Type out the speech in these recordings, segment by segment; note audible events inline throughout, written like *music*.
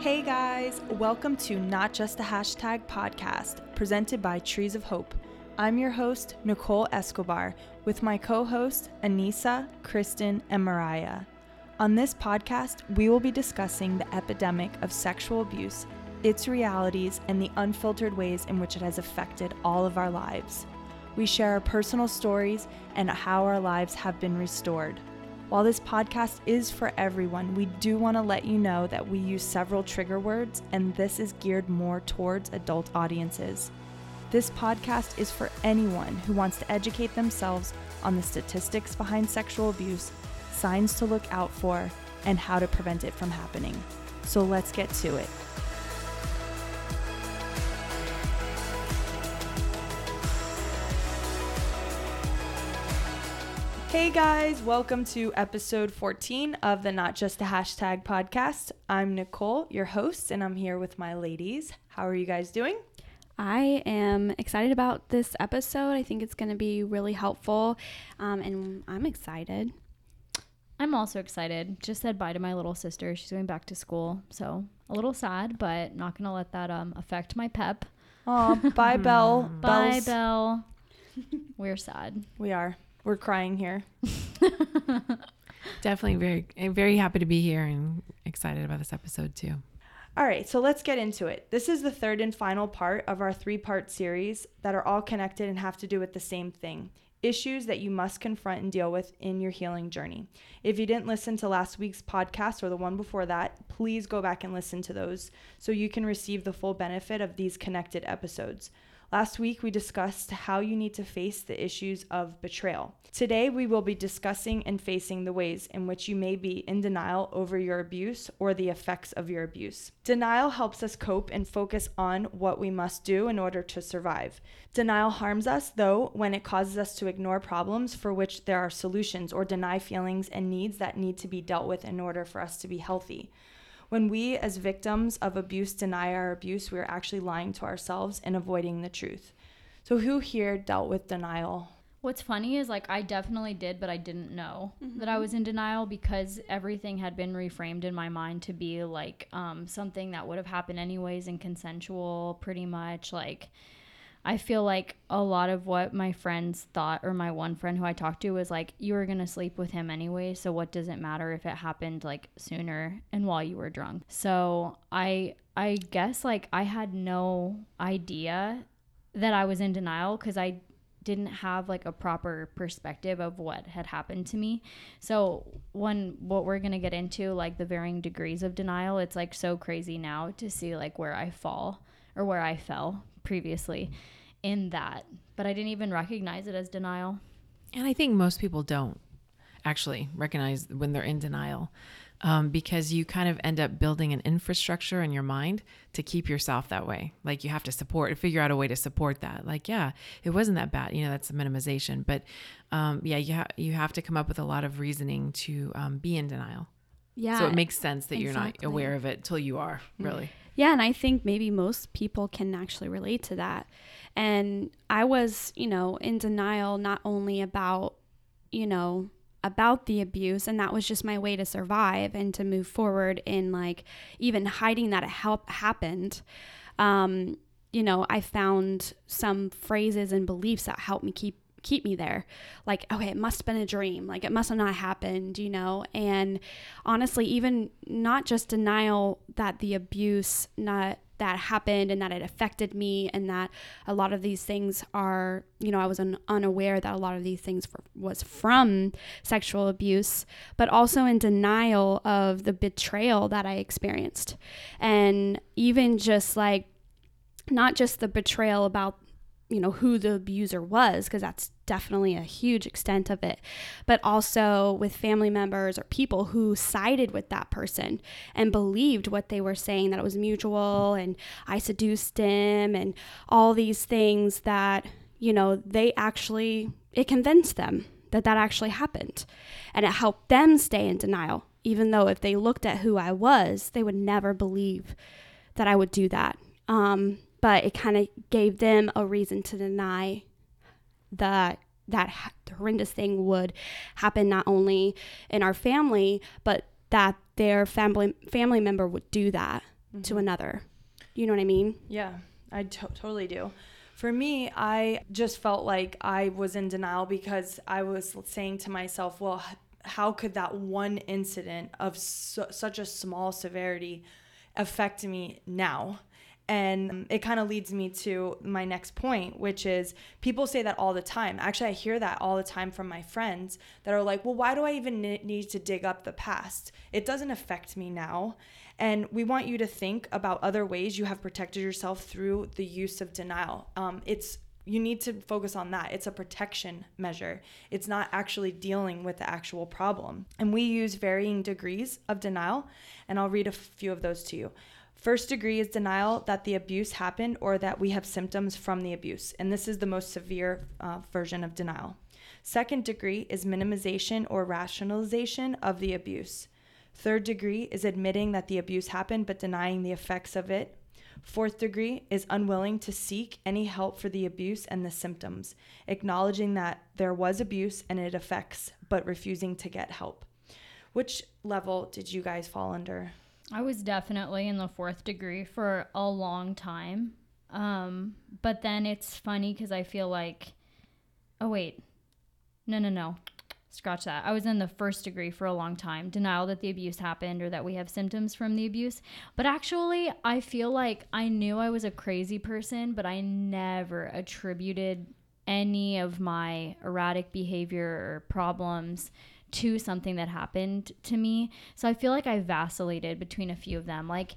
Hey guys, welcome to Not Just a Hashtag podcast, presented by Trees of Hope. I'm your host, Nicole Escobar, with my co host, Anissa, Kristen, and Mariah. On this podcast, we will be discussing the epidemic of sexual abuse, its realities, and the unfiltered ways in which it has affected all of our lives. We share our personal stories and how our lives have been restored. While this podcast is for everyone, we do want to let you know that we use several trigger words, and this is geared more towards adult audiences. This podcast is for anyone who wants to educate themselves on the statistics behind sexual abuse, signs to look out for, and how to prevent it from happening. So let's get to it. Hey guys, welcome to episode 14 of the Not Just a Hashtag podcast. I'm Nicole, your host, and I'm here with my ladies. How are you guys doing? I am excited about this episode. I think it's going to be really helpful, um, and I'm excited. I'm also excited. Just said bye to my little sister. She's going back to school, so a little sad, but not gonna let that um affect my pep. Oh, bye, *laughs* Belle. Bye, Belle's- Belle. *laughs* We're sad. We are. We're crying here. *laughs* Definitely very eh, very happy to be here and excited about this episode too. All right, so let's get into it. This is the third and final part of our three part series that are all connected and have to do with the same thing issues that you must confront and deal with in your healing journey. If you didn't listen to last week's podcast or the one before that, please go back and listen to those so you can receive the full benefit of these connected episodes. Last week, we discussed how you need to face the issues of betrayal. Today, we will be discussing and facing the ways in which you may be in denial over your abuse or the effects of your abuse. Denial helps us cope and focus on what we must do in order to survive. Denial harms us, though, when it causes us to ignore problems for which there are solutions or deny feelings and needs that need to be dealt with in order for us to be healthy. When we, as victims of abuse, deny our abuse, we are actually lying to ourselves and avoiding the truth. So, who here dealt with denial? What's funny is like I definitely did, but I didn't know that I was in denial because everything had been reframed in my mind to be like um, something that would have happened anyways and consensual, pretty much. Like I feel like a lot of what my friends thought, or my one friend who I talked to was like, you were gonna sleep with him anyway, so what does it matter if it happened like sooner and while you were drunk? So I I guess like I had no idea that I was in denial because I didn't have like a proper perspective of what had happened to me. So when what we're going to get into like the varying degrees of denial, it's like so crazy now to see like where I fall or where I fell previously in that. But I didn't even recognize it as denial. And I think most people don't actually recognize when they're in denial um, because you kind of end up building an infrastructure in your mind to keep yourself that way. Like you have to support, figure out a way to support that. Like, yeah, it wasn't that bad. You know, that's a minimization. But um, yeah, you, ha- you have to come up with a lot of reasoning to um, be in denial. Yeah. So it makes sense that you're not aware of it till you are, really. Yeah, and I think maybe most people can actually relate to that. And I was, you know, in denial not only about, you know, about the abuse and that was just my way to survive and to move forward in like even hiding that it help happened um you know i found some phrases and beliefs that helped me keep keep me there. Like okay it must have been a dream. Like it must have not happened you know? And honestly even not just denial that the abuse not that happened and that it affected me and that a lot of these things are you know i was un- unaware that a lot of these things f- was from sexual abuse but also in denial of the betrayal that i experienced. And even just like not just the betrayal about you know who the abuser was because that's definitely a huge extent of it. But also with family members or people who sided with that person and believed what they were saying that it was mutual and i seduced him and all these things that you know they actually it convinced them that that actually happened. And it helped them stay in denial. Even though if they looked at who i was they would never believe that i would do that. Um, but it kind of gave them a reason to deny that that horrendous thing would happen not only in our family but that their family family member would do that to mm-hmm. another. You know what I mean? Yeah, I to- totally do. For me, I just felt like I was in denial because I was saying to myself, well, how could that one incident of su- such a small severity affect me now? And it kind of leads me to my next point, which is people say that all the time. Actually, I hear that all the time from my friends that are like, well, why do I even need to dig up the past? It doesn't affect me now. And we want you to think about other ways you have protected yourself through the use of denial. Um, it's you need to focus on that. It's a protection measure. It's not actually dealing with the actual problem. And we use varying degrees of denial, and I'll read a few of those to you. First degree is denial that the abuse happened or that we have symptoms from the abuse, and this is the most severe uh, version of denial. Second degree is minimization or rationalization of the abuse. Third degree is admitting that the abuse happened but denying the effects of it. Fourth degree is unwilling to seek any help for the abuse and the symptoms, acknowledging that there was abuse and it affects, but refusing to get help. Which level did you guys fall under? I was definitely in the fourth degree for a long time. Um, but then it's funny because I feel like, oh, wait. No, no, no. Scratch that. I was in the first degree for a long time. Denial that the abuse happened or that we have symptoms from the abuse. But actually, I feel like I knew I was a crazy person, but I never attributed any of my erratic behavior or problems to something that happened to me. So I feel like I vacillated between a few of them. Like,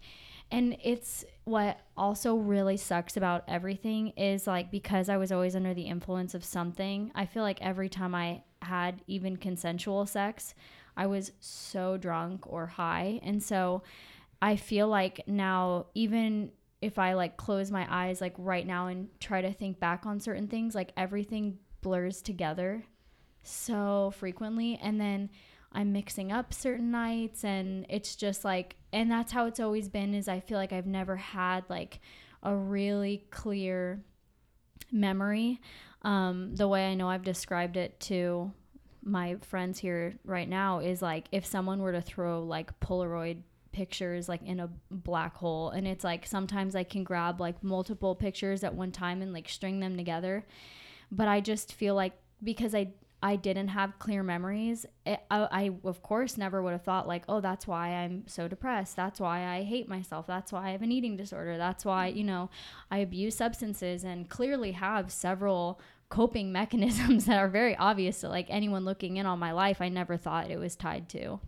and it's what also really sucks about everything is like because I was always under the influence of something, I feel like every time I had even consensual sex, I was so drunk or high. And so I feel like now, even if I like close my eyes, like right now, and try to think back on certain things, like everything blurs together so frequently. And then I'm mixing up certain nights, and it's just like, and that's how it's always been. Is I feel like I've never had like a really clear memory. Um, the way I know I've described it to my friends here right now is like if someone were to throw like Polaroid pictures like in a black hole and it's like sometimes I can grab like multiple pictures at one time and like string them together but I just feel like because I I didn't have clear memories it, I, I of course never would have thought like oh that's why I'm so depressed. That's why I hate myself. That's why I have an eating disorder. That's why you know I abuse substances and clearly have several coping *laughs* mechanisms that are very obvious to like anyone looking in on my life. I never thought it was tied to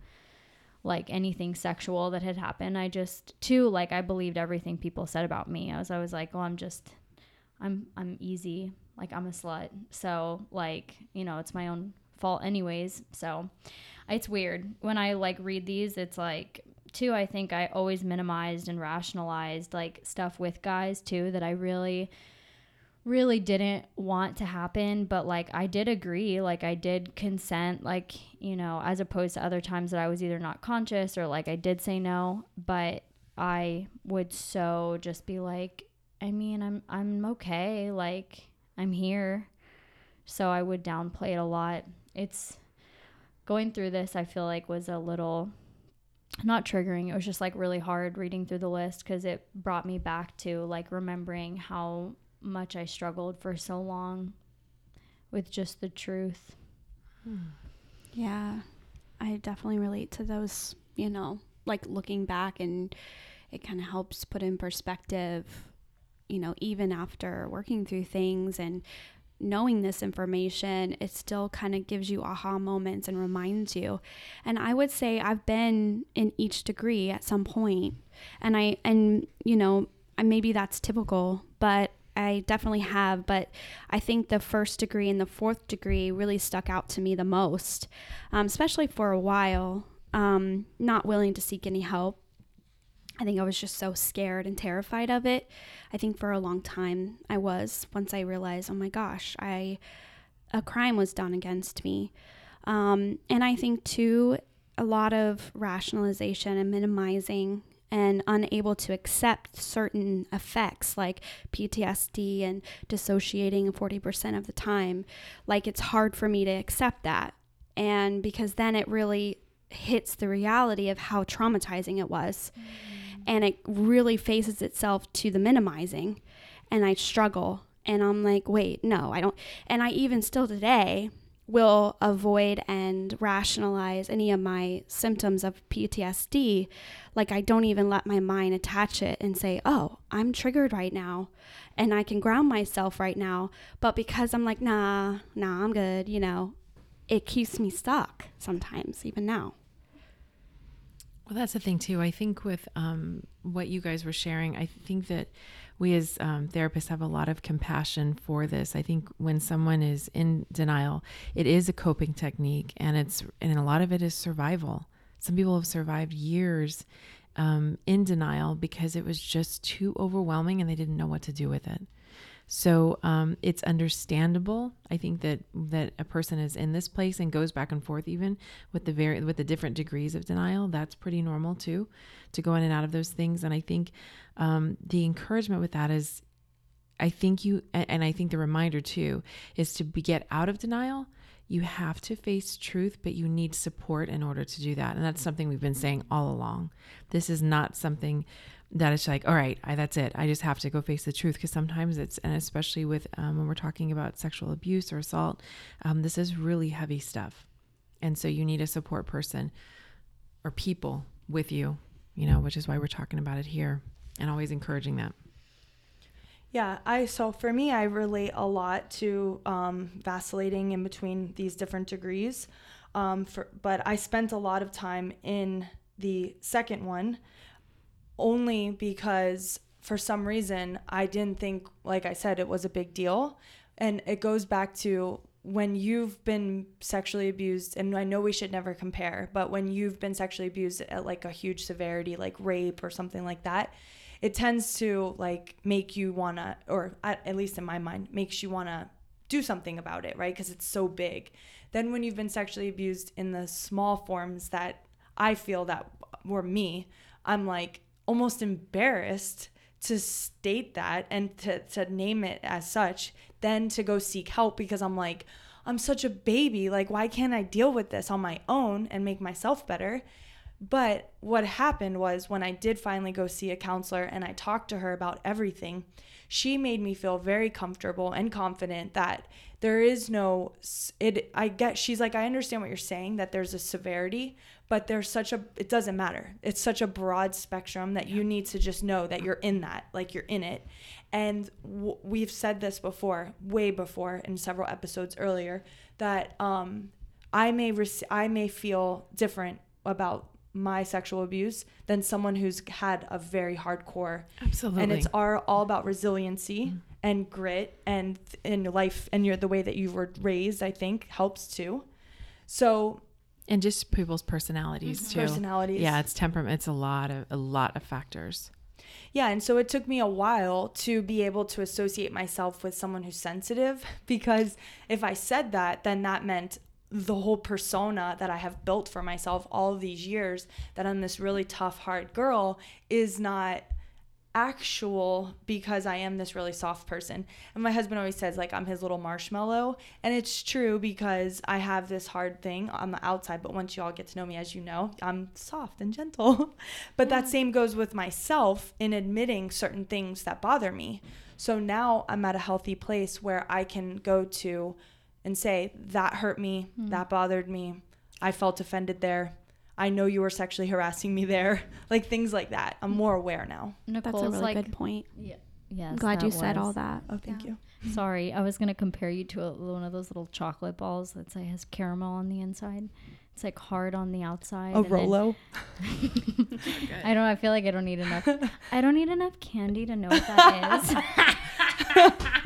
like anything sexual that had happened. I just too like I believed everything people said about me. I was always like oh I'm just I'm I'm easy like I'm a slut. So like you know it's my own fault anyways. So it's weird. When I like read these it's like too I think I always minimized and rationalized like stuff with guys too that I really really didn't want to happen. But like i did agree. Like i did consent like you know as opposed to other times that i was either not conscious or like i did say no. But i would so just be like i mean i'm i'm okay. Like i'm here. So i would downplay it a lot. It's going through this i feel like was a little not triggering. It was just like really hard reading through the list because it brought me back to like remembering how much I struggled for so long with just the truth. Hmm. Yeah, I definitely relate to those, you know, like looking back and it kind of helps put in perspective, you know, even after working through things and knowing this information, it still kind of gives you aha moments and reminds you. And I would say I've been in each degree at some point. And I, and, you know, maybe that's typical, but I definitely have, but I think the first degree and the fourth degree really stuck out to me the most, um, especially for a while. Um, not willing to seek any help. I think I was just so scared and terrified of it. I think for a long time I was. Once I realized, oh my gosh, I a crime was done against me, um, and I think too a lot of rationalization and minimizing and unable to accept certain effects like PTSD and dissociating 40% of the time. Like it's hard for me to accept that. And because then it really hits the reality of how traumatizing it was. Mm. And it really faces itself to the minimizing and I struggle and I'm like, wait, no, I don't. And I even still today will avoid and rationalize any of my symptoms of PTSD. Like, I don't even let my mind attach it and say, oh, I'm triggered right now and I can ground myself right now. But because I'm like, nah, nah, I'm good, you know, it keeps me stuck sometimes, even now. Well, that's the thing, too. I think with um, what you guys were sharing, I think that we as um, therapists have a lot of compassion for this. I think when someone is in denial, it is a coping technique, and it's and a lot of it is survival. Some people have survived years um, in denial because it was just too overwhelming and they didn't know what to do with it. So um, it's understandable. I think that that a person is in this place and goes back and forth even with the very with the different degrees of denial. That's pretty normal too, to go in and out of those things. And I think um, the encouragement with that is, I think you and I think the reminder too is to be, get out of denial. You have to face truth, but you need support in order to do that. And that's something we've been saying all along. This is not something that it's like, all right, I, that's it. I just have to go face the truth because sometimes it's, and especially with um, when we're talking about sexual abuse or assault, um, this is really heavy stuff. And so you need a support person or people with you, you know, which is why we're talking about it here and always encouraging that. Yeah, I so for me, I relate a lot to um, vacillating in between these different degrees. Um, for, but I spent a lot of time in the second one only because for some reason I didn't think, like I said, it was a big deal. And it goes back to when you've been sexually abused, and I know we should never compare, but when you've been sexually abused at like a huge severity, like rape or something like that, it tends to like make you wanna, or at, at least in my mind, makes you wanna do something about it, right? Because it's so big. Then when you've been sexually abused in the small forms that I feel that were me, I'm like, almost embarrassed to state that and to, to name it as such than to go seek help because I'm like, I'm such a baby. Like, why can't I deal with this on my own and make myself better? But what happened was when I did finally go see a counselor and I talked to her about everything, she made me feel very comfortable and confident that there is no it I get she's like I understand what you're saying that there's a severity, but there's such a it doesn't matter. It's such a broad spectrum that you need to just know that you're in that like you're in it. And w- we've said this before way before in several episodes earlier that um i may rec- i may feel different about my sexual abuse than someone who's had a very hardcore absolutely and it's all, all about resiliency mm-hmm. and grit and in life and your the way that you were raised i think helps too so and just people's personalities mm-hmm. too. Personalities. Yeah, it's temperament. It's a lot of a lot of factors. Yeah, and so it took me a while to be able to associate myself with someone who's sensitive *laughs* because if I said that, then that meant the whole persona that I have built for myself all these years that I'm this really tough, hard girl is not actual because I am this really soft person. And my husband always says like I'm his little marshmallow, and it's true because I have this hard thing on the outside, but once you all get to know me as you know, I'm soft and gentle. *laughs* but that mm. same goes with myself in admitting certain things that bother me. So now I'm at a healthy place where I can go to and say that hurt me, mm. that bothered me. I felt offended there I know you were sexually harassing me there. *laughs* Like things like that. I'm more aware now. Nicole's That's a really like, good point. Yeah. Yes, I'm glad you was. said all that. Oh, thank yeah. you. *laughs* Sorry, I was gonna compare you to a, one of those little chocolate balls that say has caramel on the inside. It's like hard on the outside. A Rolo. *laughs* I don't. I feel like I don't need enough. I don't need enough candy to know what that is.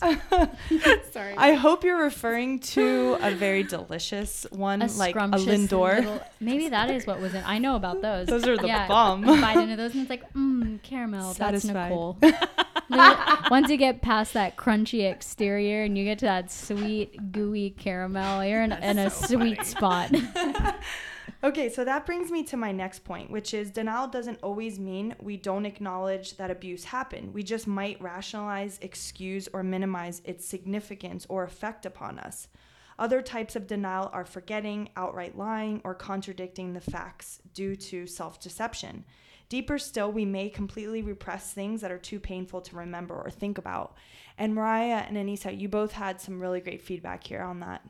*laughs* Sorry. I hope you're referring to a very delicious one, a like a Lindor. Little, maybe that is what was in. I know about those. Those are the yeah, bomb. Bite into those and it's like, mmm, caramel. Satisfied. That's Nicole. *laughs* Once you get past that crunchy exterior and you get to that sweet, gooey caramel, you're in, in a so sweet spot. *laughs* Okay, so that brings me to my next point, which is denial doesn't always mean we don't acknowledge that abuse happened. We just might rationalize, excuse, or minimize its significance or effect upon us. Other types of denial are forgetting, outright lying, or contradicting the facts due to self deception. Deeper still, we may completely repress things that are too painful to remember or think about. And Mariah and Anissa, you both had some really great feedback here on that.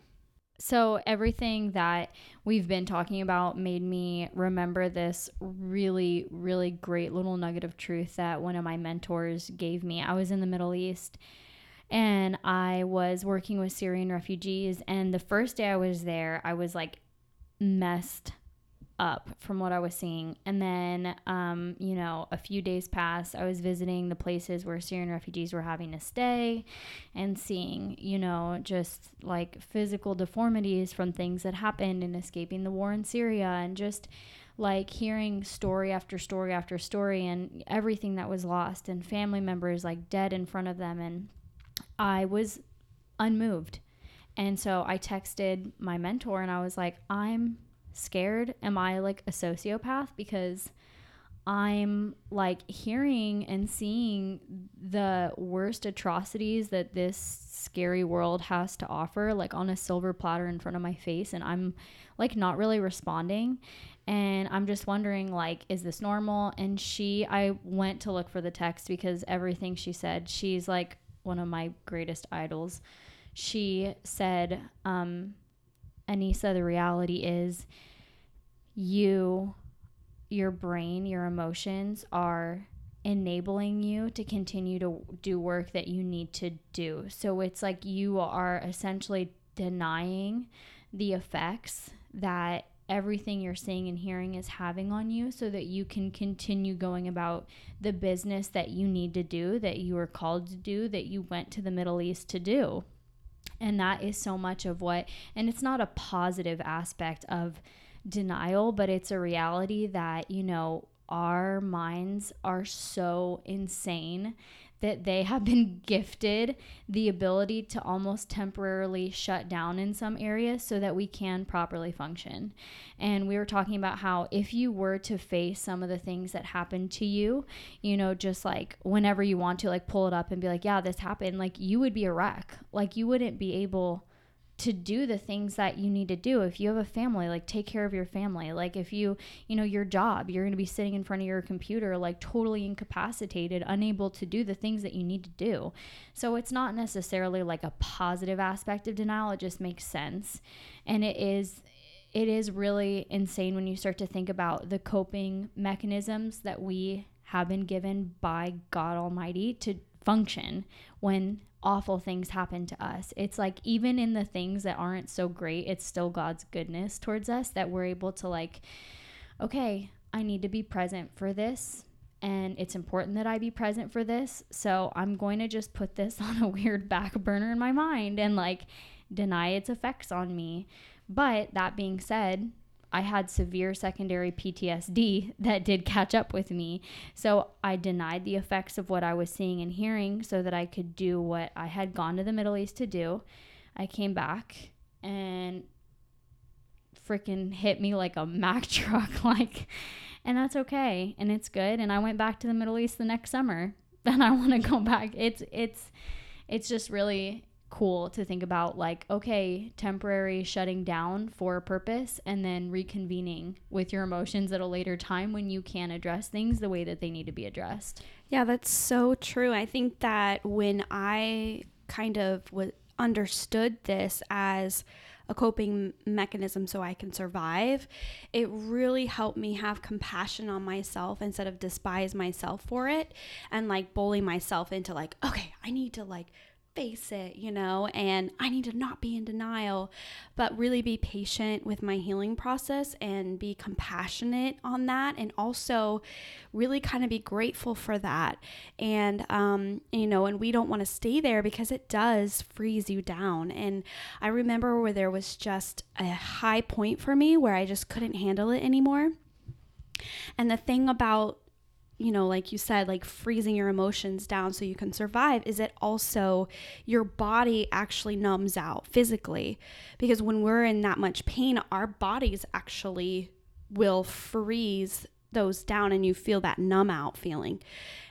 So, everything that we've been talking about made me remember this really, really great little nugget of truth that one of my mentors gave me. I was in the Middle East and I was working with Syrian refugees. And the first day I was there, I was like messed up from what I was seeing. And then, um, you know, a few days passed. I was visiting the places where Syrian refugees were having to stay and seeing, you know, just like physical deformities from things that happened in escaping the war in Syria and just like hearing story after story after story and everything that was lost and family members like dead in front of them. And I was unmoved. And so I texted my mentor and I was like, I'm scared? Am I like a sociopath? Because I'm like hearing and seeing the worst atrocities that this scary world has to offer, like on a silver platter in front of my face, and I'm like not really responding. And I'm just wondering, like, is this normal? And she, I went to look for the text because everything she said, she's like one of my greatest idols. She said, um, Anissa, the reality is you, your brain, your emotions are enabling you to continue to do work that you need to do. So it's like you are essentially denying the effects that everything you're seeing and hearing is having on you so that you can continue going about the business that you need to do, that you were called to do, that you went to the Middle East to do. And that is so much of what, and it's not a positive aspect of denial, but it's a reality that, you know, our minds are so insane that they have been *laughs* gifted the ability to almost temporarily shut down in some areas so that we can properly function. And we were talking about how if you were to face some of the things that happened to you, you know, just like whenever you want to, like pull it up and be like, yeah, this happened, like you would be a wreck. Like you wouldn't be able to do the things that you need to do. If you have a family like take care of your family. Like if you you know your job you're going to be sitting in front of your computer like totally incapacitated unable to do the things that you need to do. So it's not necessarily like a positive aspect of denial it just makes sense. And it is it is really insane when you start to think about the coping mechanisms that we have been given by God Almighty to function when awful things happen to us. It's like even in the things that aren't so great, it's still God's goodness towards us that we're able to like okay, I need to be present for this and it's important that I be present for this. So I'm going to just put this *laughs* on a weird back burner in my mind and like deny its effects on me. But that being said, I had severe secondary PTSD that did catch up with me. So I denied the effects of what I was seeing and hearing so that I could do what I had gone to the Middle East to do. I came back and freaking hit me like a Mack *laughs* truck like and that's okay and it's good and I went back to the Middle East the next summer *laughs* and I want to go back. It's it's it's just really cool to think about like okay temporary shutting down for a purpose and then reconvening with your emotions at a later time when you can address things the way that they need to be addressed. Yeah that's so true. I think that when i kind of w- understood this as a coping mechanism so I can survive, it really helped me have compassion on myself instead of despise myself for it and like bully myself into like, okay, I need to like face it, you know, and I need to not be in denial, but really be patient with my healing process and be compassionate on that. And also really kind of be grateful for that. And, um, you know, and we don't want to stay there because it does freeze you down. And I remember where there was just a high point for me where I just couldn't handle it anymore. And the thing about you know, like you said, like freezing your emotions down so you can survive, is it also your body actually numbs out physically? Because when we're in that much pain, our bodies actually will freeze those down and you feel that numb out feeling.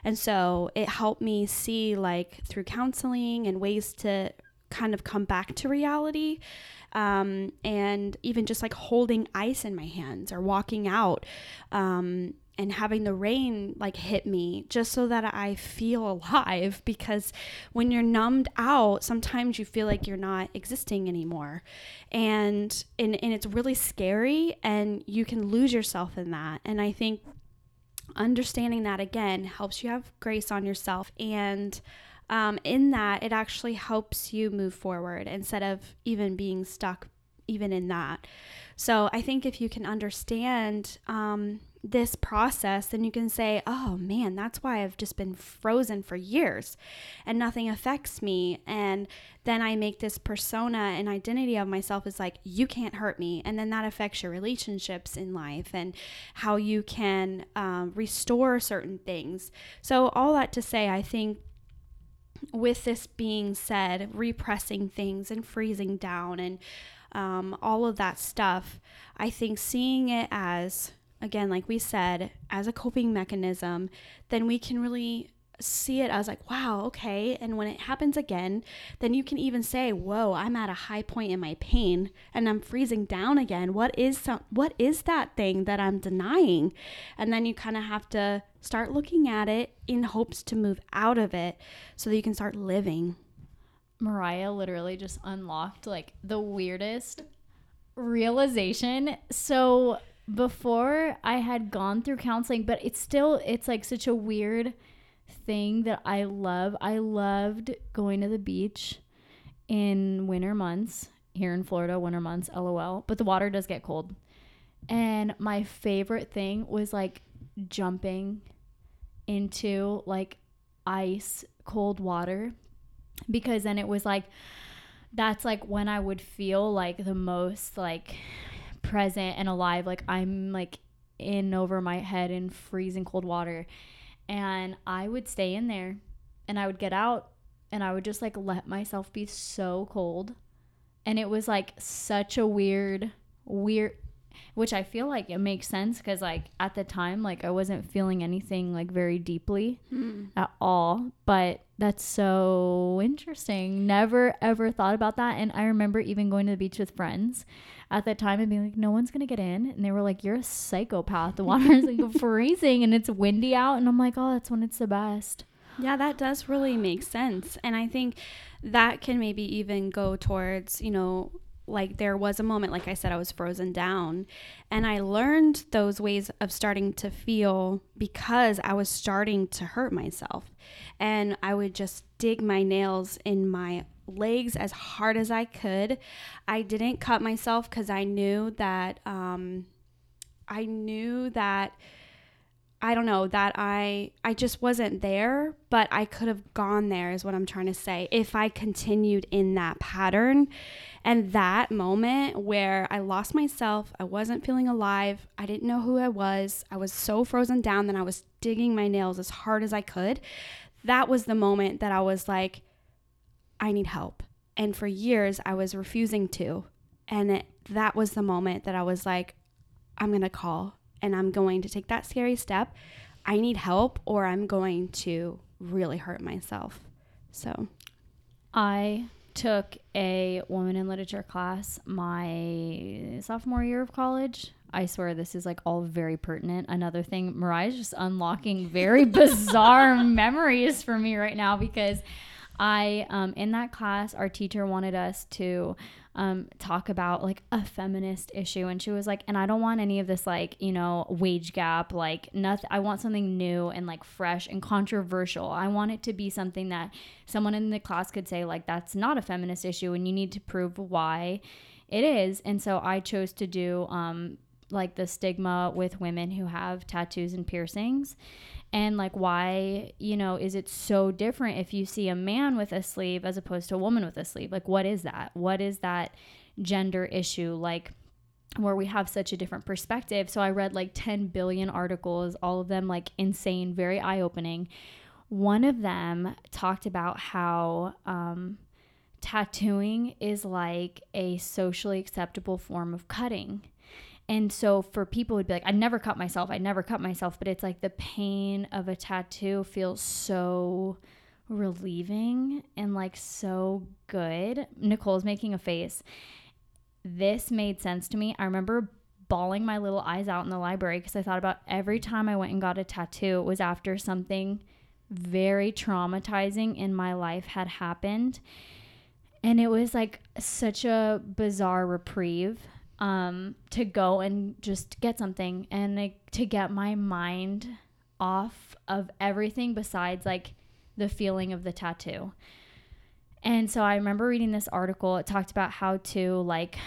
And so it helped me see, like, through counseling and ways to kind of come back to reality. Um, and even just like holding ice in my hands or walking out. Um, and having the rain like hit me just so that I feel alive *laughs* because when you're numbed out sometimes you feel like you're not existing anymore. And and, and it's really scary and you can lose yourself in that. And I think understanding that again helps you have grace on yourself. And um, in that it actually helps you move forward instead of even being stuck even in that. So i think if you can understand um, this process then you can say oh man that's why i've just been frozen for years and nothing affects me. And then i make this persona and identity of myself is like you can't hurt me. And then that affects your relationships in life and how you can um, restore certain things. So all that to say i think with this being said, repressing things and freezing down and um, all of that stuff, I think seeing it as, again, like we said, as a coping mechanism, then we can really see it as like, wow, okay. And when it happens again, then you can even say, whoa, I'm at a high point in my pain and I'm freezing down again. What is some, what is that thing that I'm denying? And then you kind of have to start looking at it in hopes to move out of it so that you can start living. Mariah literally just unlocked like the weirdest realization. So before I had gone through counseling, but it's still it's like such a weird thing that I love. I loved going to the beach in winter months here in Florida, winter months, lol. But the water does get cold. And my favorite thing was like jumping into like ice cold water because then it was like that's like when I would feel like the most like present and alive like I'm like in over my head in freezing cold water. And I would stay in there and I would get out and I would just like let myself be so cold. And it was like such a weird weird which I feel like it makes sense because like at the time like I wasn't feeling anything like very deeply mm. at all but that's so interesting never ever thought about that and I remember even going to the beach with friends at that time and being like no one's gonna get in and they were like you're a psychopath the water is like *laughs* freezing and it's windy out and I'm like oh that's when it's the best yeah, that does really make sense. And I think that can maybe even go towards, you know, like there was a moment like i said i was frozen down. And i learned those ways of starting to feel because i was starting to hurt myself. And i would just dig my nails in my legs as hard as i could. I didn't cut myself because i knew that um, i knew that I don't know that I I just wasn't there, but I could have gone there is what I'm trying to say if I continued in that pattern. And that moment where I lost myself, I wasn't feeling alive, I didn't know who I was, I was so frozen down that I was digging my nails as hard as I could. That was the moment that I was like I need help. And for years I was refusing to. And it, that was the moment that I was like I'm going to call and I'm going to take that scary step. I need help or I'm going to really hurt myself. So I took a woman in literature class my sophomore year of college. I swear this is like all very pertinent. Another thing, Mariah's just unlocking very *laughs* bizarre memories for me right now because I, um, in that class, our teacher wanted us to um, talk about like a feminist issue. And she was like, and I don't want any of this, like, you know, wage gap, like, nothing. I want something new and like fresh and controversial. I want it to be something that someone in the class could say, like, that's not a feminist issue and you need to prove why it is. And so I chose to do, um, like the stigma with women who have tattoos and piercings? And like why you know is it so different if you see a man with a sleeve as opposed to a woman with a sleeve? Like what is that? What is that gender issue like where we have such a different perspective? So i read like 10 billion articles all of them like insane very eye-opening. One of them talked about how um, tattooing is like a socially acceptable form of cutting and so for people would be like, I never cut myself, I never cut myself, but it's like the pain of a tattoo feels so relieving and like so good. Nicole's making a face. This made sense to me. I remember bawling my little eyes out in the library because I thought about every time I went and got a tattoo, it was after something very traumatizing in my life had happened. And it was like such a bizarre reprieve um, to go and just get something and like to get my mind off of everything besides like the feeling of the tattoo. And so I remember reading this article. It talked about how to like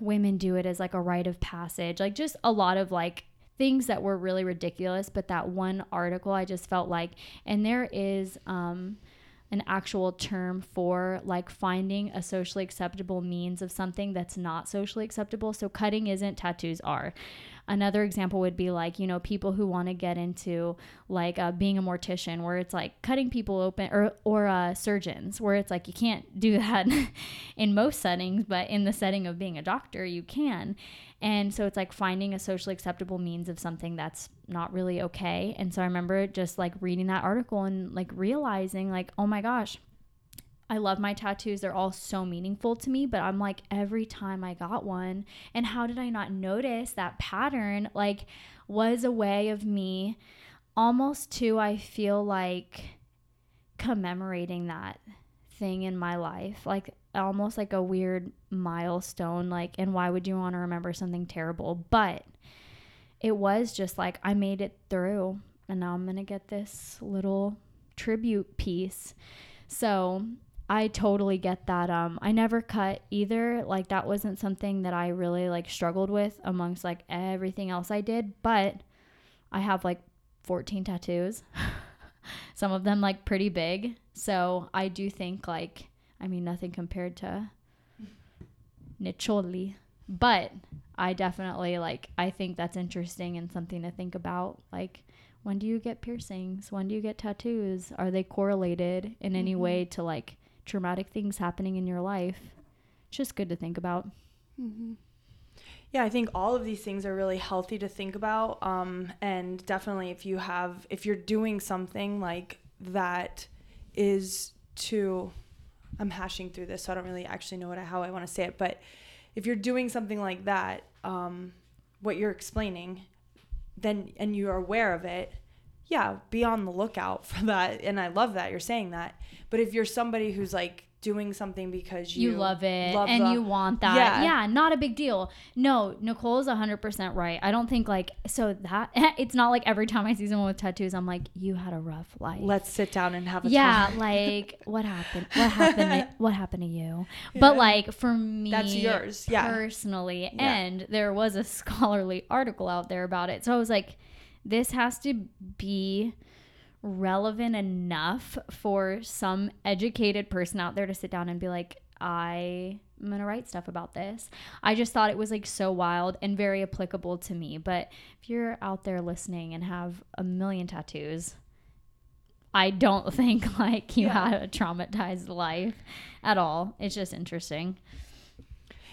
women do it as like a rite of passage, like just a lot of like things that were really ridiculous. But that one article, I just felt like, and there is um, an actual term for like finding a socially acceptable means of something that's not socially acceptable. So cutting isn't, tattoos are. Another example would be like, you know, people who want to get into like uh, being a mortician, where it's like cutting people open, or or uh, surgeons, where it's like you can't do that *laughs* in most settings, but in the setting of being a doctor, you can. And so it's like finding a socially acceptable means of something that's not really okay. And so I remember just like reading that article and like realizing, like, oh my gosh, I love my tattoos. They're all so meaningful to me, but I'm like every time I got one, and how did I not notice that pattern like was a way of me almost to I feel like commemorating that thing in my life. Like almost like a weird milestone like and why would you want to remember something terrible? But it was just like I made it through and now I'm going to get this little tribute piece. So, I totally get that. Um, I never cut either. Like that wasn't something that I really like struggled with amongst like everything else I did. But I have like 14 tattoos. *laughs* Some of them like pretty big. So I do think like I mean nothing compared to Nicholi. But I definitely like I think that's interesting and something to think about. Like when do you get piercings? When do you get tattoos? Are they correlated in any mm-hmm. way to like traumatic things happening in your life. Just good to think about. Mm-hmm. Yeah, I think all of these things are really healthy to think about. Um, and definitely, if you have, if you're doing something like that is to, I'm hashing through this, so I don't really actually know what I, how I want to say it. But if you're doing something like that, um, what you're explaining, then and you're aware of it, yeah, be on the lookout for that. And I love that you're saying that. But if you're somebody who's like doing something because you, you love it love and the, you want that, yeah. yeah, not a big deal. No, Nicole is 100% right. I don't think like, so that, *laughs* it's not like every time I see someone with tattoos, I'm like, you had a rough life. Let's sit down and have a yeah, *laughs* like, *laughs* what happened? What happened? To, what happened to you? Yeah. But like, for me, that's yours. Yeah. Personally. Yeah. And there was a scholarly article out there about it. So I was like, this has to be relevant enough for some educated person out there to sit down and be like, I am gonna write stuff about this. I just thought it was like so wild and very applicable to me. But if you're out there listening and have a million tattoos, I don't *laughs* think like you yeah. had a traumatized life at all. It's just interesting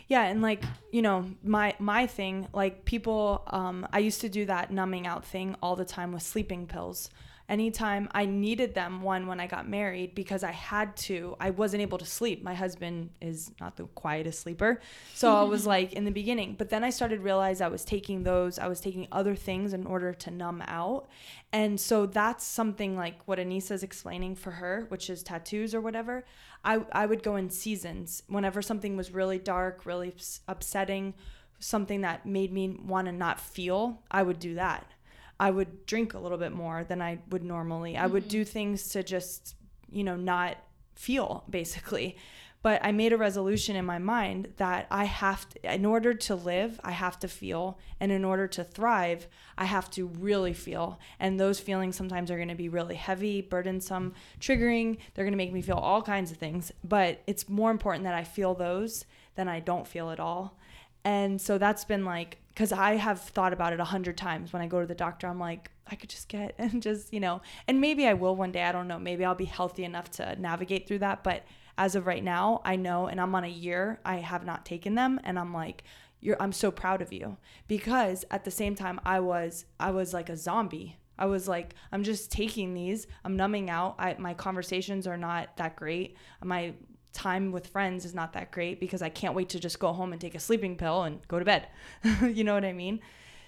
yeah and like you know my my thing like people um i used to do that numbing out thing all the time with sleeping pills anytime I needed them, one, when I got married, because I had to, I wasn't able to sleep. My husband is not the quietest sleeper. So I was *laughs* like in the beginning, but then I started realize I was taking those, I was taking other things in order to numb out. And so that's something like what Anissa's explaining for her, which is tattoos or whatever. I, I would go in seasons whenever something was really dark, really upsetting, something that made me want to not feel, I would do that I would drink a little bit more than I would normally. Mm-hmm. I would do mm-hmm. things to just, you know, not feel basically. But I made a resolution in my mind that I have to, in order to live, I have to feel. And in order to thrive, I have to really feel. And those feelings sometimes are going to be really heavy, burdensome, triggering. They're going to make me feel all kinds of things. But it's more important that I feel those than I don't feel at all. And so that's been like because I have thought about it a hundred times when I go to the doctor. I'm like, I could just get *laughs* and just, you know, and maybe I will one day. I don't know. Maybe I'll be healthy enough to navigate through that. But as of right now, I know, and I'm on a year, I have not taken them. And I'm like, you're, I'm so proud of you because at the same time, I was, I was like a zombie. I was like, I'm just taking these. I'm numbing out. I, my conversations are not that great. My time with friends is not that great because I can't wait to just go home and take a sleeping pill and go to bed. *laughs* you know what I mean?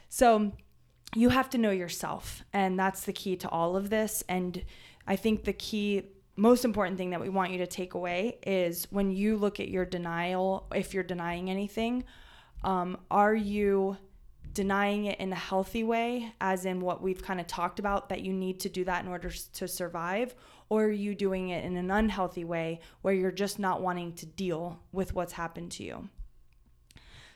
So you have to know yourself, and that's the key to all of this. And I think the key, most important thing that we want you to take away is when you look at your denial, if you're denying anything, um, are you denying it in a healthy way, as in what we've kind of talked about, that you need to do that in order to survive? Or are you doing it in an unhealthy way where you're just not wanting to deal with what's happened to you?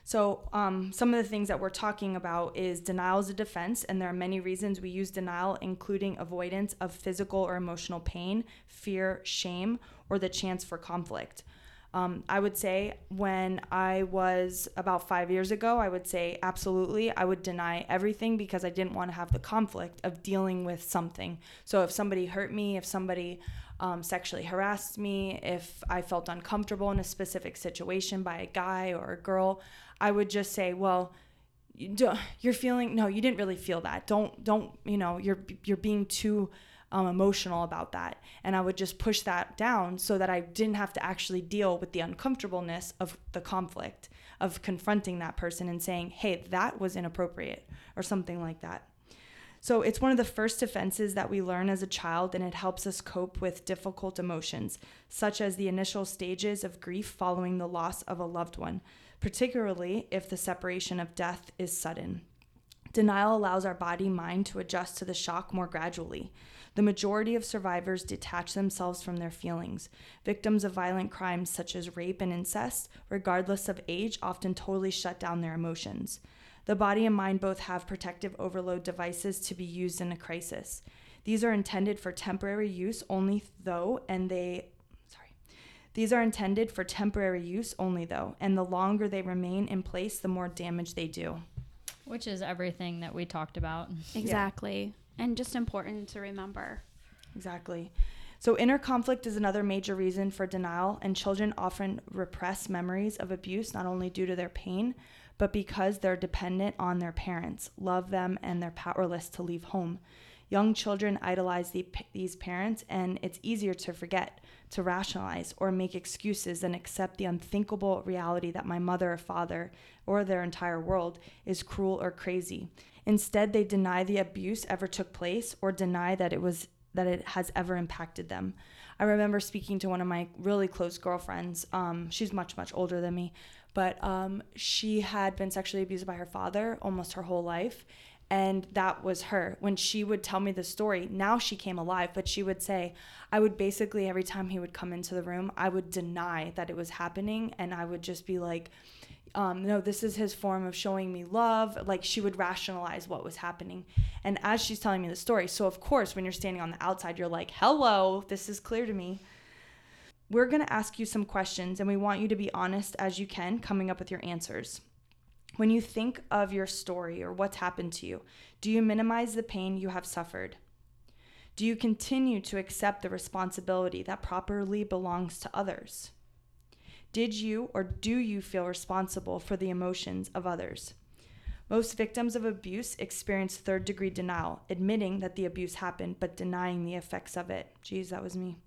So, um, some of the things that we're talking about is denial as a defense, and there are many reasons we use denial, including avoidance of physical or emotional pain, fear, shame, or the chance for conflict. Um, I would say when I was about five years ago, I would say absolutely, I would deny everything because I didn't want to have the conflict of dealing with something. So if somebody hurt me, if somebody um, sexually harassed me, if I felt uncomfortable in a specific situation by a guy or a girl, I would just say, well, you're feeling no, you didn't really feel that. Don't don't you know you're you're being too um, emotional about that. And I would just push that down so that I didn't have to actually deal with the uncomfortableness of the conflict, of confronting that person and saying, hey, that was inappropriate, or something like that. So it's one of the first defenses that we learn as a child, and it helps us cope with difficult emotions, such as the initial stages of grief following the loss of a loved one, particularly if the separation of death is sudden. Denial allows our body mind to adjust to the shock more gradually. The majority of survivors detach themselves from their feelings. Victims of violent crimes such as rape and incest, regardless of age, often totally shut down their emotions. The body and mind both have protective overload devices to be used in a crisis. These are intended for temporary use only though, and they sorry. These are intended for temporary use only though, and the longer they remain in place, the more damage they do. Which is everything that we talked about. Exactly and just important to remember. Exactly. So, inner conflict is another major reason for denial, and children often repress memories of abuse not only due to their pain, but because they're dependent on their parents, love them, and they're powerless to leave home. Young children idolize the, these parents, and it's easier to forget, to rationalize, or make excuses than accept the unthinkable reality that my mother or father, or their entire world, is cruel or crazy. Instead, they deny the abuse ever took place or deny that it was that it has ever impacted them. I remember speaking to one of my really close girlfriends. Um, she's much much older than me, but um, she had been sexually abused by her father almost her whole life, and that was her. When she would tell me the story, now she came alive, but she would say, I would basically every time he would come into the room, I would deny that it was happening, and I would just be like um, no, this is his form of showing me love. Like she would rationalize what was happening. And as she's telling me the story, so of course, when you're standing on the outside, you're like, hello, this is clear to me. We're going to ask you some questions, and we want you to be honest as you can, coming up with your answers. When you think of your story or what's happened to you, do you minimize the pain you have suffered? Do you continue to accept the responsibility that properly belongs to others? Did you or do you feel responsible for the emotions of others? Most victims of abuse experience third degree denial, admitting that the abuse happened but denying the effects of it. Geez, that was me.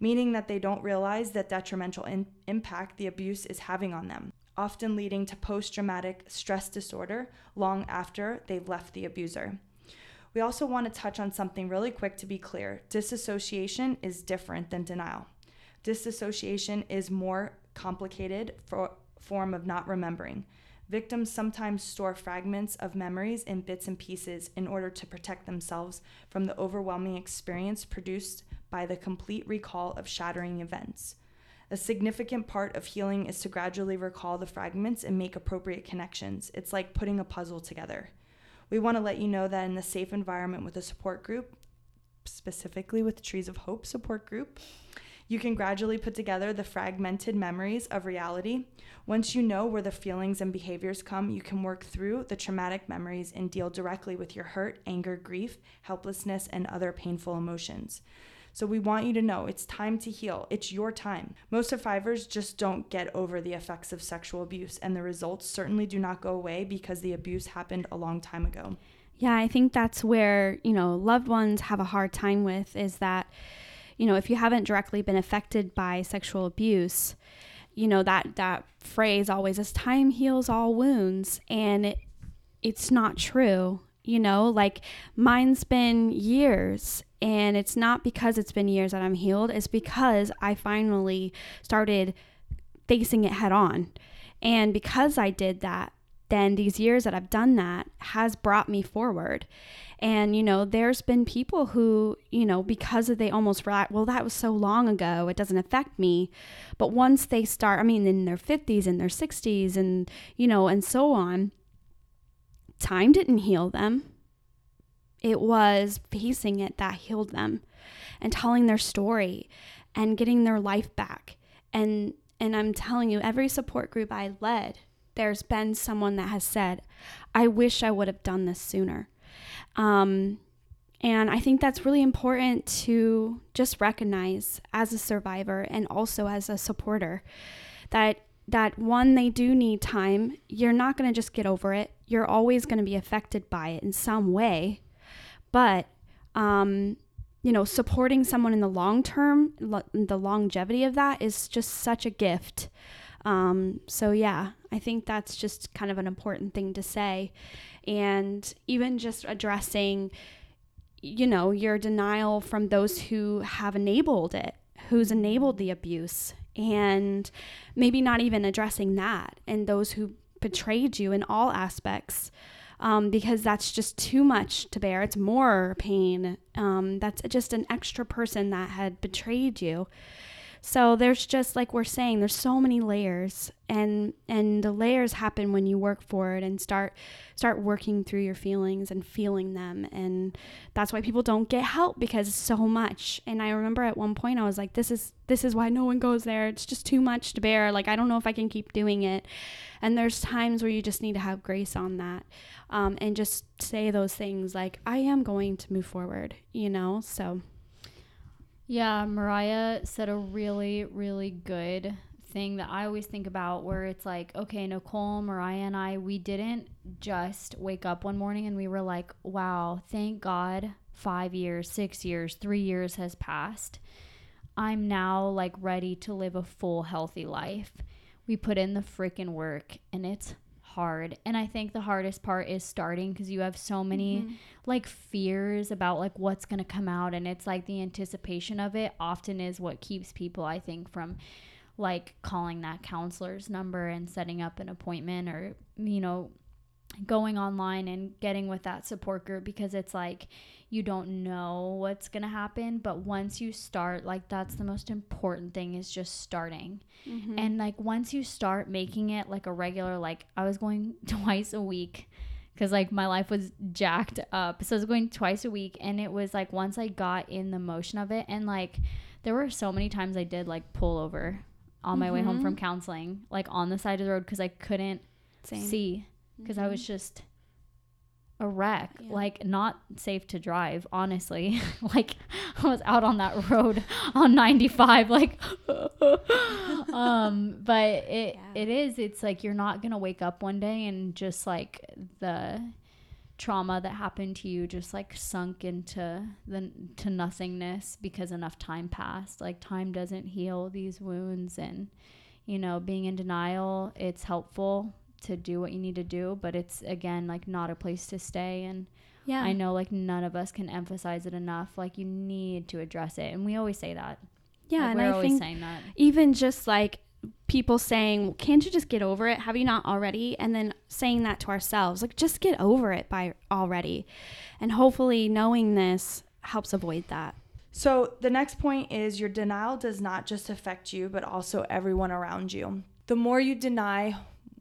Meaning that they don't realize that detrimental in- impact the abuse is having on them, often leading to post traumatic stress disorder long after they've left the abuser. We also want to touch on something really quick to be clear. Disassociation is different than denial. Disassociation is more complicated for, form of not remembering. Victims sometimes store fragments of memories in bits and pieces in order to protect themselves from the overwhelming experience produced by the complete recall of shattering events. A significant part of healing is to gradually recall the fragments and make appropriate connections. It's like putting a puzzle together. We want to let you know that in a safe environment with a support group, specifically with Trees of Hope support group, you can gradually put together the fragmented memories of reality. Once you know where the feelings and behaviors come, you can work through the traumatic memories and deal directly with your hurt, anger, grief, helplessness, and other painful emotions. So we want you to know it's time to heal. It's your time. Most survivors just don't get over the effects of sexual abuse, and the results certainly do not go away because the abuse happened a long time ago. Yeah, I think that's where, you know, loved ones have a hard time with is that you know, if you haven't directly been affected by sexual abuse, you know that that phrase always is time heals all wounds and it, it's not true you know? Like mine's been years and it's not because it's been years that i'm healed it's because i finally started facing it head on. And because i did that then these years that i've done that has brought me forward and, you know, there's been people who, you know, because they almost well, that was so long ago, it doesn't affect me. But once they start, I mean, in their 50s and their 60s and, you know, and so on, time didn't heal them. It was facing it that healed them and telling their story and getting their life back. And and I'm telling you, every support group I led, there's been someone that has said, I wish I would have done this sooner. Um, and I think that's really important to just recognize as a survivor and also as a supporter that that one they do need time. You're not going to just get over it. You're always going to be affected by it in some way. But um, you know, supporting someone in the long term, lo- the longevity of that is just such a gift. Um, so yeah, I think that's just kind of an important thing to say. And even just addressing you know your denial from those who have enabled it who's enabled the abuse and maybe not even addressing that and those who betrayed you in all aspects um, because that's just too much to bear. It's more pain um, that's just an extra person that had betrayed you so there's just like we're saying, there's so many layers, and and the layers happen when you work for it and start start working through your feelings and feeling them, and that's why people don't get help because so much. And I remember at one point I was like, this is this is why no one goes there. It's just too much to bear. Like I don't know if I can keep doing it. And there's times where you just need to have grace on that, um, and just say those things like I am going to move forward. You know, so. Yeah, Mariah said a really, really good thing that I always think about where it's like, okay, Nicole, Mariah, and I, we didn't just wake up one morning and we were like, wow, thank God five years, six years, three years has passed. I'm now like ready to live a full, healthy life. We put in the freaking work and it's hard. And I think the hardest part is starting because you have so many mm-hmm. like fears about like what's going to come out. And it's like the anticipation of it often is what keeps people, I think, from like calling that counselor's number and setting up an appointment or, you know, going online and getting with that support group because it's like you don't know what's going to happen but once you start like that's the most important thing is just starting mm-hmm. and like once you start making it like a regular like i was going *laughs* twice a week because like my life was jacked up so i was going twice a week and it was like once i got in the motion of it and like there were so many times i did like pull over on my mm-hmm. way home from mm-hmm. counseling like on the side of the road because i couldn't Same. see because mm-hmm. i was mm-hmm. just a wreck, yeah. like not safe to drive, honestly. *laughs* like I was out on that road *laughs* on 95 like *laughs* um but it yeah. it is it's like you're not going to wake up one day and just like the trauma that happened to you just like sunk into the to nothingness because enough time passed. Like time doesn't heal these wounds and you know, being in denial, it's helpful to do what you need to do, but it's again like not a place to stay and yeah. I know like none of us can emphasize it enough. Like you need to address it. And we always say that. Yeah, like, and I think even just like people saying, "Can't you just get over it? Have you not already?" and then saying that to ourselves, like just get over it by already. And hopefully knowing this helps avoid that. So, the next point is your denial does not just affect you, but also everyone around you. The more you deny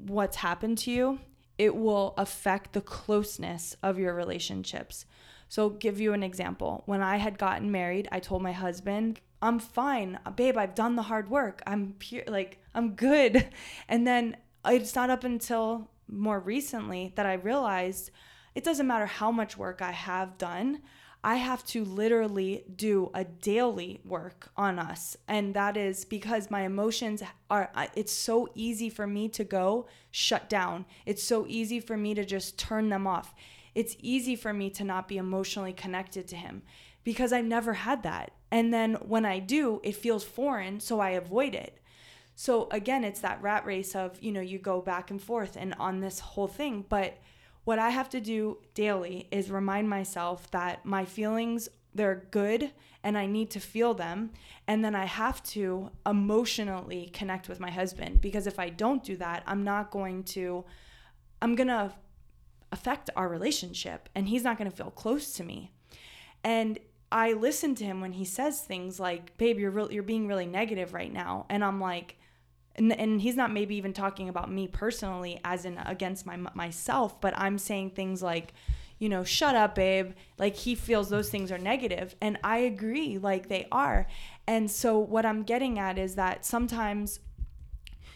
what's happened to you, it will affect the closeness of your relationships. So, give you an example. When I had gotten married, I told my husband, I'm fine, babe, I've done the hard work. I'm pure, like, I'm good. *laughs* And then it's not up until more recently that I realized it doesn't matter how much work I have done. I have to literally do a daily work on us. And that is because my emotions are, it's so easy for me to go shut down. It's so easy for me to just turn them off. It's easy for me to not be emotionally connected to him because I've never had that. And then when I do, it feels foreign, so I avoid it. So again, it's that rat race of, you know, you go back and forth and on this whole thing. But what I have to do daily is remind myself that my feelings, they're good and I need to feel them. And then I have to emotionally connect with my husband because if I don't do that, I'm not going to, I'm going to affect our relationship and he's not going to feel close to me. And I listen to him when he says things like, "Babe, you're you're being really negative right now," and I'm like, and, and he's not maybe even talking about me personally, as in against my myself, but I'm saying things like, you know, shut up, babe. Like he feels those things are negative, and I agree, like they are. And so what I'm getting at is that sometimes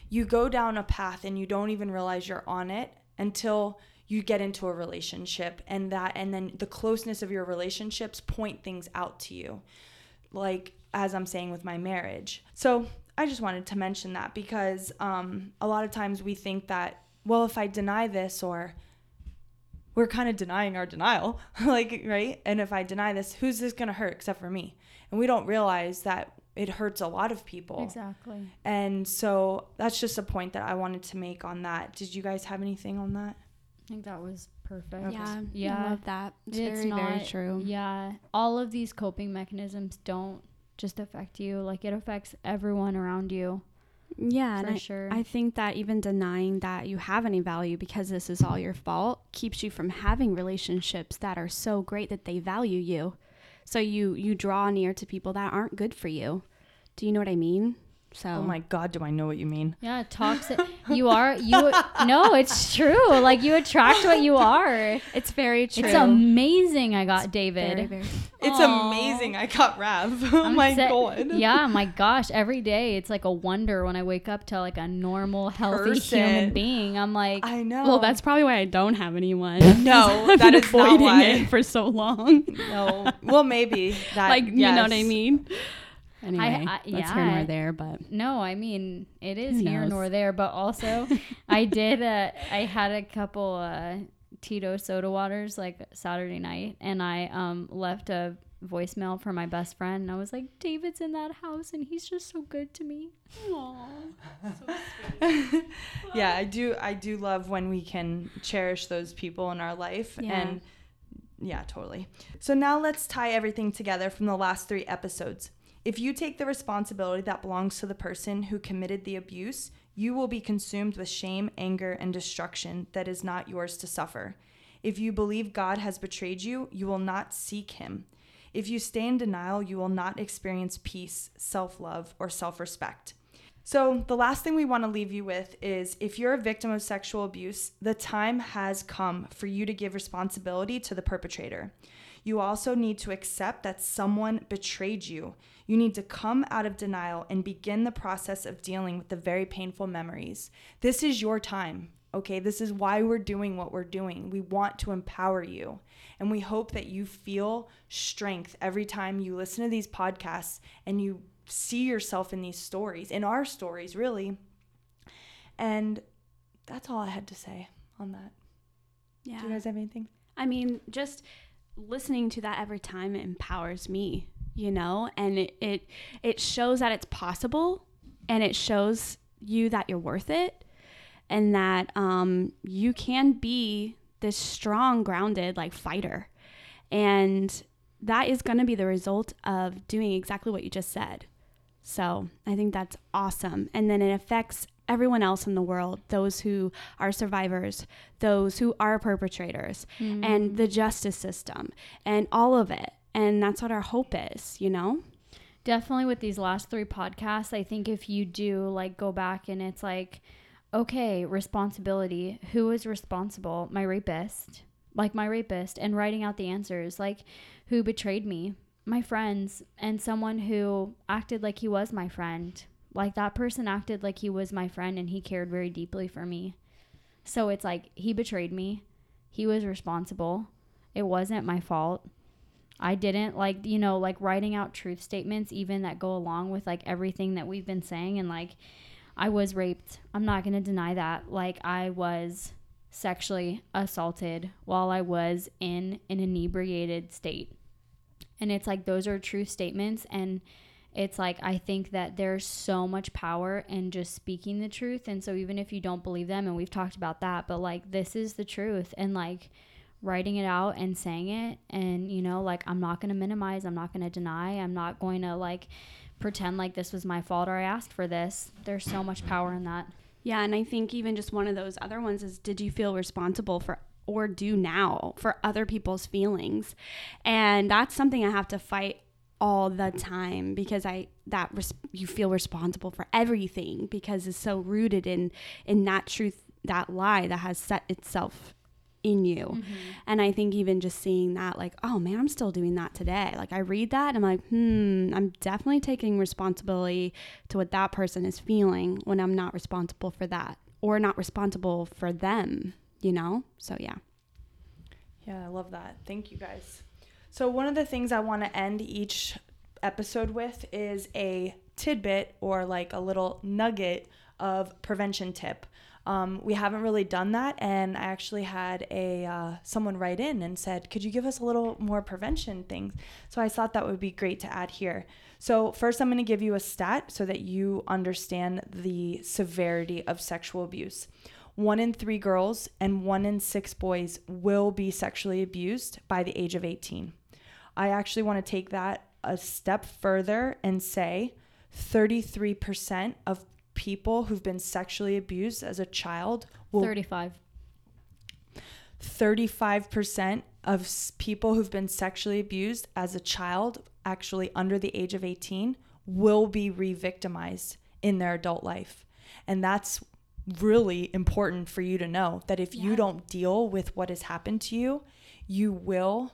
you go down a path and you don't even realize you're on it until you get into a relationship and that and then the closeness of your relationships point things out to you like as i'm saying with my marriage so i just wanted to mention that because um, a lot of times we think that well if i deny this or we're kind of denying our denial *laughs* like right and if i deny this who's this going to hurt except for me and we don't realize that it hurts a lot of people exactly and so that's just a point that i wanted to make on that did you guys have anything on that I think that was perfect. Yeah, Yeah. I love that. It's, very, very true. Yeah. All of these coping mechanisms don't just affect you, like it affects everyone around you. Yeah, For and I, sure. I think that even denying that you have any value because this is all your fault keeps you from having relationships that are so great that they value you. So you you draw near to people that aren't good for you. Do you know what I mean? So oh my god do i know what you mean Yeah, toxic. you are you. No, it's true. Like you attract what you are. it's very true. It's amazing. I got David. Very, very It's Aw. amazing. I got Rav. *laughs* oh I'm my sa- god. Yeah, my gosh. Every day it's like a wonder when I wake up to like a normal, healthy human being. I'm like, I know. Well, that's probably why I don't have anyone. No, *laughs* I've that been is not avoiding why. it for so long. no. Well, maybe *laughs* that. like you know what I mean? Anyway, I- I, that's here nor yeah. there, but no, I mean it is here nor there, but also *laughs* I did. Uh, I had a couple uh, Tito soda waters like Saturday night, and I um left a voicemail for my best friend. And I was like, David's in that house, and he's just so good to me. Aww. *laughs* yeah, I do. I do love when we can cherish those people in our life, Yeah. and yeah, totally. So now let's tie everything together from the last three episodes. If you take the responsibility that belongs to the person who committed the abuse, you will be consumed with shame, anger, and destruction that is not yours to suffer. If you believe God has betrayed you, you will not seek him. If you stay in denial, you will not experience peace, self love, or self respect. So, the last thing we want to leave you with is if you're a victim of sexual abuse, the time has come for you to give responsibility to the perpetrator. You also need to accept that someone betrayed you. You need to come out of denial and begin the process of dealing with the very painful memories. This is your time, okay? This is why we're doing what we're doing. We want to empower you. And we hope that you feel strength every time you listen to these podcasts and you see yourself in these stories, in our stories, really. And that's all I had to say on that. yeah. Do you guys have anything? I mean, just listening to that every time empowers me, you know, and it it, it shows that it's possible and it shows you that you're worth it and that um, you can be this strong, grounded, like fighter. And that is going to be the result of doing exactly what you just said. So I think that's awesome. And then it affects everyone else in the world those who are survivors, those who are perpetrators, and mm. the justice system, and all of it. And that's what our hope is, you know? definitely with these last three podcasts i think if you do like go back and it's like okay responsibility. Who is responsible? My rapist. Like my rapist. And writing out the answers. Like who betrayed me? My friends. And someone who acted like he was my friend like that person acted like he was my friend and he cared very deeply for me so it's like he betrayed me he was responsible it wasn't my fault I didn't like you know like writing out truth statements even that go along with like everything that we've been saying and like I was raped. I'm not going to deny that. Like I was sexually assaulted while I was in an inebriated state. And it's like those are true statements and it's like I think that there's so much power in just speaking the truth and so even if you don't believe them and we've talked about that, but like this is the truth and like writing it out and saying it and you know like I'm not going to minimize, I'm not going to deny, I'm not going to like pretend like this was my fault or I asked for this. There's so much power in that. Yeah, and I think even just one of those other ones is did you feel responsible for or do now for other people's feelings? And that's something I have to fight all the time because I that res- you feel responsible for everything because it's so rooted in in that truth that lie that has set itself in you. Mm-hmm. And I think even just seeing that, like, oh man, I'm still doing that today. Like, I read that, I'm like, hmm, I'm definitely taking responsibility to what that person is feeling when I'm not responsible for that or not responsible for them, you know? So, yeah. Yeah, I love that. Thank you guys. So, one of the things I want to end each episode with is a tidbit or like a little nugget of prevention tip. Um, we haven't really done that, and I actually had a uh, someone write in and said, "Could you give us a little more prevention things?" So I thought that would be great to add here. So first, I'm going to give you a stat so that you understand the severity of sexual abuse. One in three girls and one in six boys will be sexually abused by the age of 18. I actually want to take that a step further and say 33% of people who've been sexually abused as a child will 35 35% of people who've been sexually abused as a child actually under the age of 18 will be re-victimized in their adult life and that's really important for you to know that if yeah. you don't deal with what has happened to you you will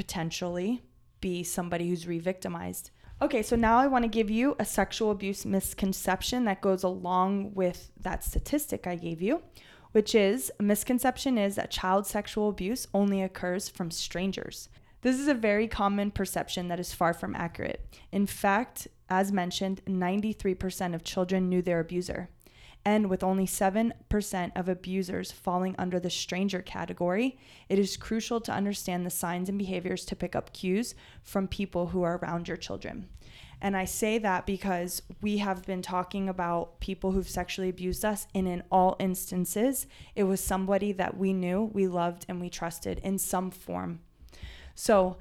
potentially be somebody who's re-victimized Okay, so now I want to give you a sexual abuse misconception that goes along with that statistic I gave you, which is a misconception is that child sexual abuse only occurs from strangers. This is a very common perception that is far from accurate. In fact, as mentioned, 93% of children knew their abuser. And with only 7% of abusers falling under the stranger category, it is crucial to understand the signs and behaviors to pick up cues from people who are around your children. And I say that because we have been talking about people who've sexually abused us, and in all instances, it was somebody that we knew, we loved, and we trusted in some form. So,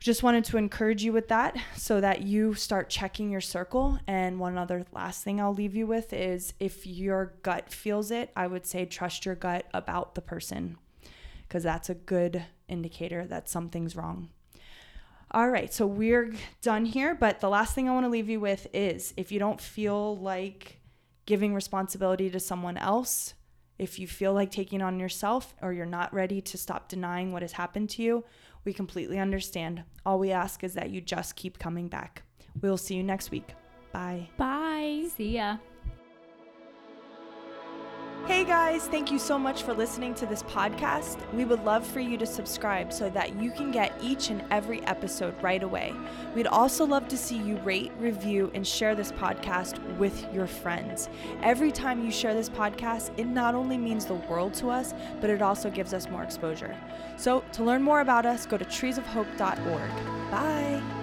just wanted to encourage you with that so that you start checking your circle. And one other last thing I'll leave you with is if your gut feels it, I would say trust your gut about the person because that's a good indicator that something's wrong. All right, so we're done here, but the last thing I want to leave you with is if you don't feel like giving responsibility to someone else, if you feel like taking on yourself or you're not ready to stop denying what has happened to you, we completely understand. All we ask is that you just keep coming back. We'll see you next week. Bye. Bye. See ya. Hey guys, thank you so much for listening to this podcast. We would love for you to subscribe so that you can get each and every episode right away. We'd also love to see you rate, review, and share this podcast with your friends. Every time you share this podcast, it not only means the world to us, but it also gives us more exposure. So, to learn more about us, go to treesofhope.org. Bye.